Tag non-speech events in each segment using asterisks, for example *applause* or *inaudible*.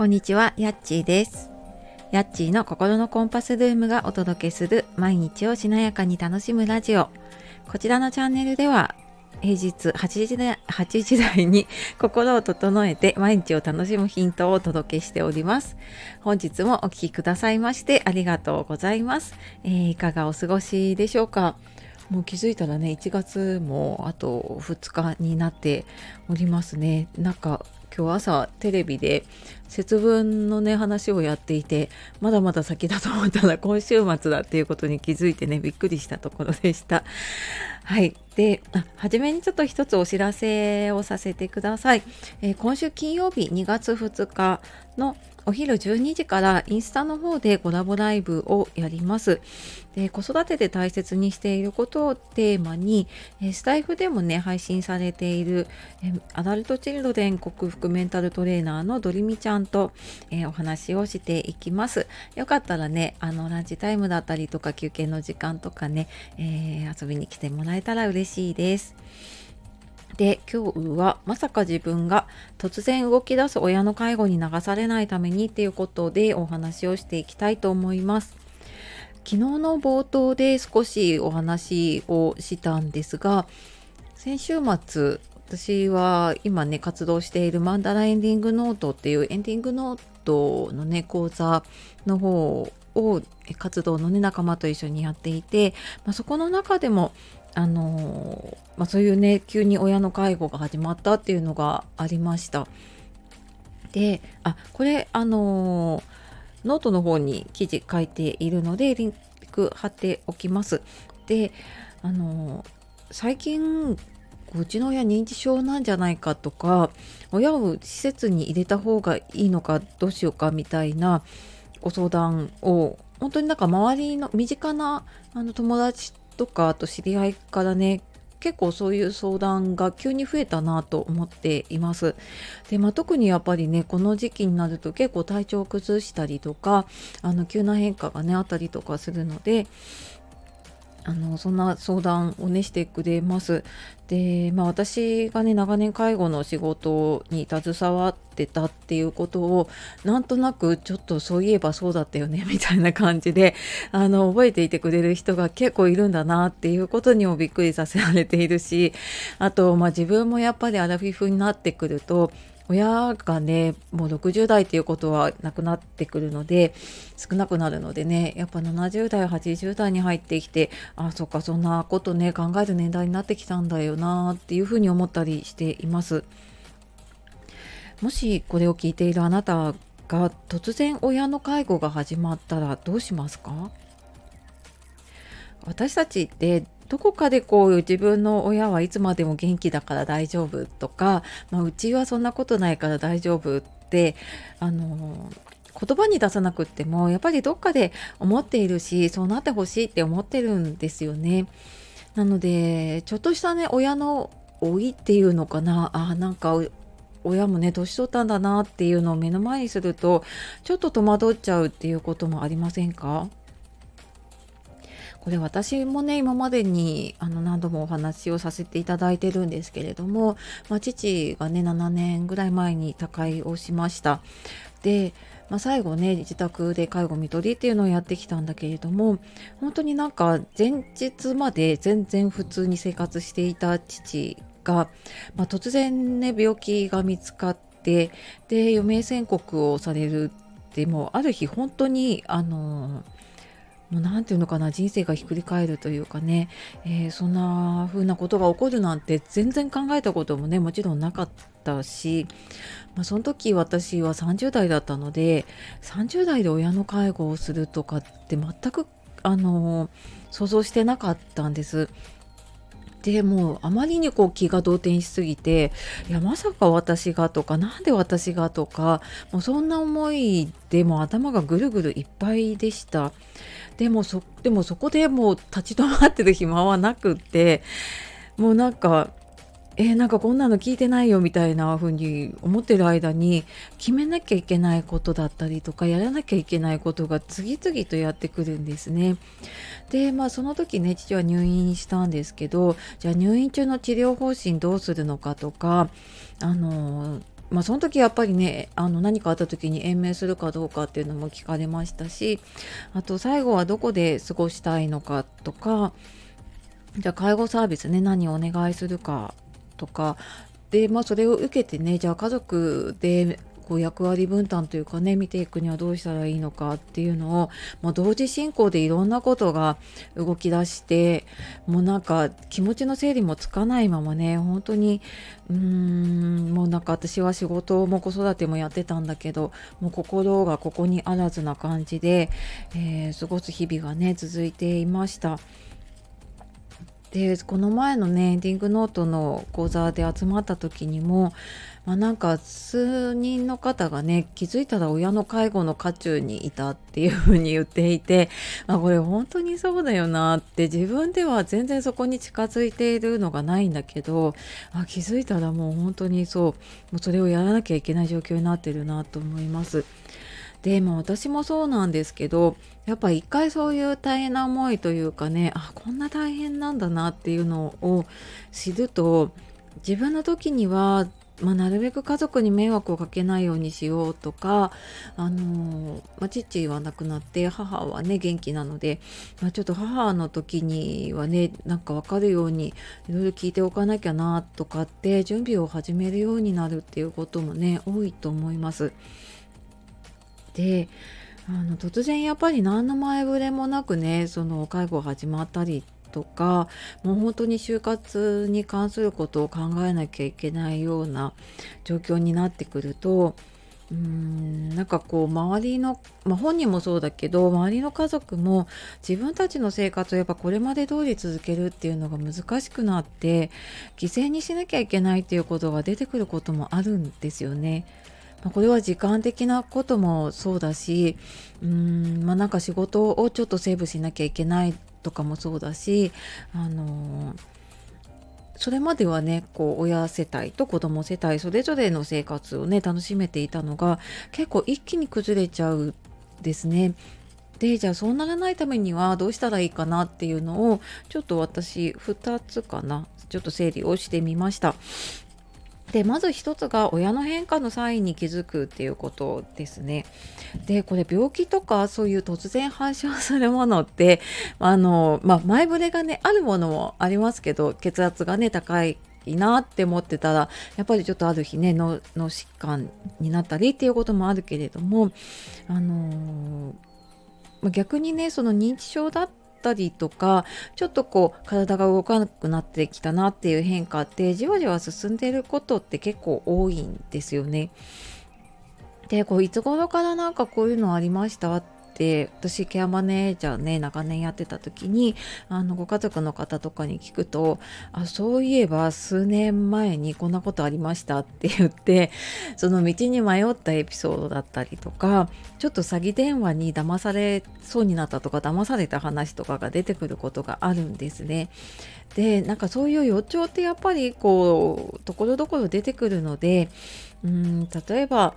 こんにちは、やっちーです。やっちーの心のコンパスルームがお届けする毎日をしなやかに楽しむラジオ。こちらのチャンネルでは平日8時台 *laughs* ,8 時台に *laughs* 心を整えて毎日を楽しむヒントをお届けしております。本日もお聴きくださいましてありがとうございます。えーいかがお過ごしでしょうか？もう気づいたらね1月もあと2日になっておりますね。なんか今日朝テレビで節分のね話をやっていてまだまだ先だと思ったら今週末だっていうことに気づいてねびっくりしたところでした。はい。で初めにちょっと一つお知らせをさせてください、えー今週金曜日2月2日のお昼12時からインスタの方でコラボライブをやります。で子育てで大切にしていることをテーマに、スタイフでもね配信されている、アダルトチルドレン克服メンタルトレーナーのドリミちゃんと、えお話をしていきます。よかったらねあのランチタイムだったりとか休憩の時間とかね、えー遊びに来てもらえたら嬉しいです。で今日はまさか自分が突然動き出す親の介護に流されないためにっていうことでお話をしていきたいと思います。昨日の冒頭で少しお話をしたんですが先週末私は今ね活動しているマンダラエンディングノートっていうエンディングノートのね講座の方を活動のね仲間と一緒にやっていて、まあ、そこの中でもあのまあ、そういうね急に親の介護が始まったっていうのがありました。であこれあのノートの方に記事書いているのでリンク貼っておきます。であの最近うちの親認知症なんじゃないかとか親を施設に入れた方がいいのかどうしようかみたいなご相談を本当になんか周りの身近なあの友達とかあと知り合いからね結構そういう相談が急に増えたなと思っています。で、まあ、特にやっぱりねこの時期になると結構体調を崩したりとかあの急な変化がねあったりとかするのであのそんな相談をねしてくれます。で、まあ、私がね長年介護の仕事に携わってたっていうことをなんとなくちょっとそういえばそうだったよね *laughs* みたいな感じであの覚えていてくれる人が結構いるんだなっていうことにもびっくりさせられているしあと、まあ、自分もやっぱりアラフィフになってくると親がねもう60代っていうことはなくなってくるので少なくなるのでねやっぱ70代80代に入ってきてあそっかそんなことね考える年代になってきたんだよなっていうふうに思ったりしています。もしこれを聞いているあなたが突然親の介護が始まったらどうしますか？私たちってどこかでこう自分の親はいつまでも元気だから大丈夫とか、まあ、うちはそんなことないから大丈夫ってあの言葉に出さなくってもやっぱりどっかで思っているしそうなってほしいって思ってるんですよね。なのでちょっとしたね親の老いっていうのかなあなんか親もね年取ったんだなっていうのを目の前にするとちょっと戸惑っちゃうっていうこともありませんか？これ私もね今までにあの何度もお話をさせていただいてるんですけれども、まあ、父がね7年ぐらい前に他界をしました。で、まあ、最後ね自宅で介護看取りっていうのをやってきたんだけれども本当になんか前日まで全然普通に生活していた父が、まあ、突然ね病気が見つかってで余命宣告をされるってもある日本当にあのもうなんていうのかな人生がひっくり返るというかね、えーそんな風なことが起こるなんて全然考えたこともねもちろんなかったし、まあ、その時私は30代だったので30代で親の介護をするとかって全くあの想像してなかったんです。でもうあまりにこう気が動転しすぎていやまさか私がとかなんで私がとかもうそんな思いでも頭がぐるぐるいっぱいでしたでもそでもそこでもう立ち止まってる暇はなくってもうなんかえーなんかこんなの聞いてないよみたいな風に思ってる間に決めなきゃいけないことだったりとかやらなきゃいけないことが次々とやってくるんですね。でまあその時ね父は入院したんですけどじゃあ入院中の治療方針どうするのかとかあのまあ、その時やっぱりねあの何かあった時に延命するかどうかっていうのも聞かれましたしあと最後はどこで過ごしたいのかとかじゃあ介護サービスね何をお願いするかとかで、まあ、それを受けてねじゃあ家族でこう役割分担というかね見ていくにはどうしたらいいのかっていうのをもう同時進行でいろんなことが動き出してもうなんか気持ちの整理もつかないままね本当にうーんもうなんか私は仕事も子育てもやってたんだけどもう心がここにあらずな感じで、えー、過ごす日々がね続いていました。でこの前のねエンディングノートの講座で集まった時にも、まあ、なんか数人の方がね気づいたら親の介護の渦中にいたっていうふうに言っていて、まあ、これ本当にそうだよなって自分では全然そこに近づいているのがないんだけどあ気づいたらもう本当にそうもうそれをやらなきゃいけない状況になってるなと思います。でも私もそうなんですけどやっぱ一回そういう大変な思いというかねあこんな大変なんだなっていうのを知ると自分の時にはまあ、なるべく家族に迷惑をかけないようにしようとか、あのまあ、父は亡くなって母はね元気なので、まあ、ちょっと母の時にはねなんか分かるようにいろいろ聞いておかなきゃなとかって準備を始めるようになるっていうこともね多いと思います。であの突然やっぱり何の前触れもなくねその介護始まったりとかもう本当に就活に関することを考えなきゃいけないような状況になってくるとうーんなんかこう周りの、まあ、本人もそうだけど周りの家族も自分たちの生活をやっぱこれまで通り続けるっていうのが難しくなって犠牲にしなきゃいけないっていうことが出てくることもあるんですよね。まこれは時間的なこともそうだしうーんまあなんか仕事をちょっとセーブしなきゃいけないとかもそうだしあのそれまではねこう親世帯と子供世帯それぞれの生活をね楽しめていたのが結構一気に崩れちゃうですね。でじゃあそうならないためにはどうしたらいいかなっていうのをちょっと私2つかなちょっと整理をしてみました。でまず一つが親の変化のサインに気づくっていうことですね。でこれ病気とかそういう突然発症するものって *laughs* あの、まあ、前触れがねあるものもありますけど血圧がね高いいなって思ってたらやっぱりちょっとある日ね脳疾患になったりっていうこともあるけれどもあのー、逆にねその認知症だっったりとかちょっとこう体が動かなくなってきたなっていう変化ってじわじわ進んでいることって結構多いんですよね。でこういつ頃からなんかこういうのありましたっで私ケアマネージャーね長年やってた時にあのご家族の方とかに聞くとあそういえば数年前にこんなことありましたって言ってその道に迷ったエピソードだったりとかちょっと詐欺電話に騙されそうになったとか騙された話とかが出てくることがあるんですね。でなんかそういう予兆ってやっぱりこうところどころ出てくるのでうん例えば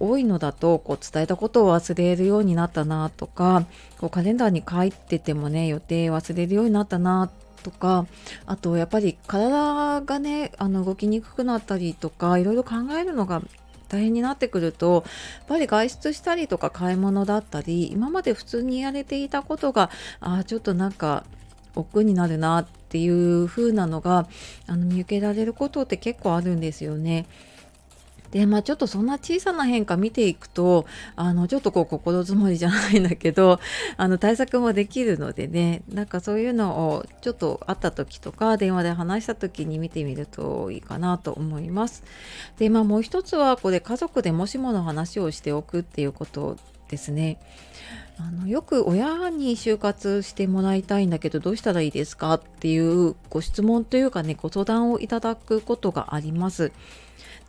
多いのだとこう伝えたことを忘れるようになったなとかこうカレンダーに書いててもね予定忘れるようになったなとかあとやっぱり体がねあの動きにくくなったりとかいろいろ考えるのが大変になってくるとやっぱり外出したりとか買い物だったり今まで普通にやれていたことがあちょっとなんか億劫になるなっていう風なのがあの見受けられることって結構あるんですよね。でまあちょっとそんな小さな変化見ていくとあのちょっとこう心づもりじゃないんだけどあの対策もできるのでねなんかそういうのをちょっと会った時とか電話で話した時に見てみるといいかなと思います。でまあもう一つはこれ家族でもしもの話をしておくっていうことですね。あのよく親に就活してもらいたいんだけどどうしたらいいですかっていうご質問というかねご相談をいただくことがあります。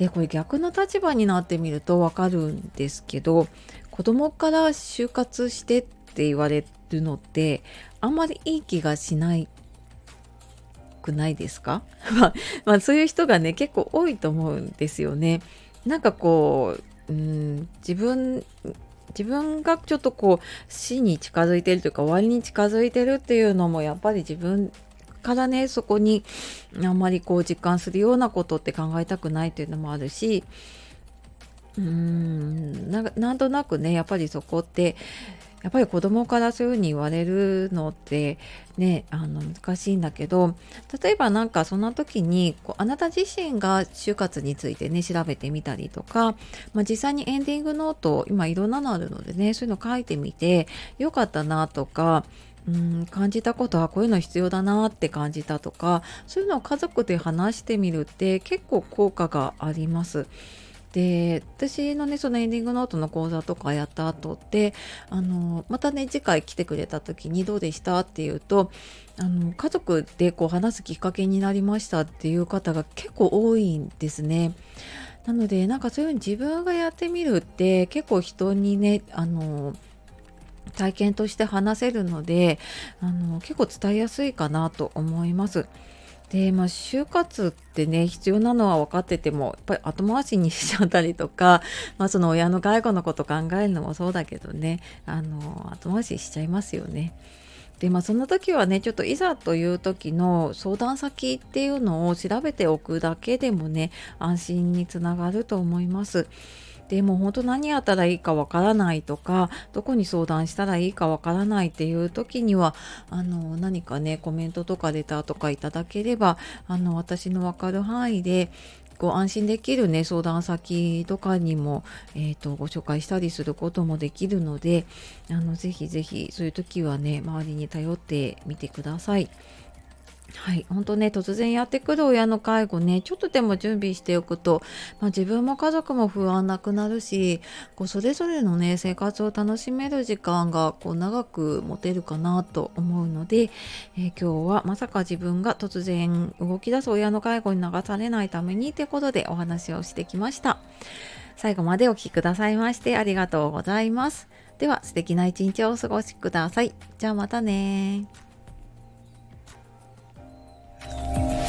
でこれ逆の立場になってみるとわかるんですけど子供から就活してって言われるのってあんまりいい気がしないくないですか？*laughs* まあ、そういう人がね結構多いと思うんですよね。なんかこう、うん、自分自分がちょっとこう死に近づいてるというか終わりに近づいてるっていうのもやっぱり自分からねそこにあんまりこう実感するようなことって考えたくないっていうのもあるしうーんなんとなくねやっぱりそこってやっぱり子供からそういうふうに言われるのってねあの難しいんだけど例えばなんかそんな時にこうあなた自身が就活についてね調べてみたりとか、まあ、実際にエンディングノート今いろんなのあるのでねそういうの書いてみてよかったなとかうん感じたことはこういうの必要だなって感じたとかそういうのを家族で話してみるって結構効果があります。で私のねそのエンディングノートの講座とかやった後ってあのまたね次回来てくれた時にどうでしたっていうとあの家族でこう話すきっかけになりましたっていう方が結構多いんですね。なのでなんかそういうふうに自分がやってみるって結構人にねあの体験として話せるのであの結構伝えやすいかなと思います。でまあ就活ってね必要なのは分かっててもやっぱり後回しにしちゃったりとか、*laughs* まあ、その親の介護のこと考えるのもそうだけどねあの後回ししちゃいますよね。でまあその時はねちょっといざという時の相談先っていうのを調べておくだけでもね安心につながると思います。でも本当何やったらいいかわからないとかどこに相談したらいいかわからないっていう時にはあの何かねコメントとかレターとかいただければあの私の分かる範囲でこう安心できるね相談先とかにも、えーと、ご紹介したりすることもできるのであのぜひぜひそういう時はね周りに頼ってみてください。はい、本当ね突然やってくる親の介護ねちょっとでも準備しておくと、まあ、自分も家族も不安なくなるしこうそれぞれのね生活を楽しめる時間がこう長く持てるかなと思うので、えー、今日はまさか自分が突然動き出す親の介護に流されないためにということでお話をしてきました。最後までお聴きくださいましてありがとうございます。では素敵な一日をお過ごしください。じゃあまたね Thank you.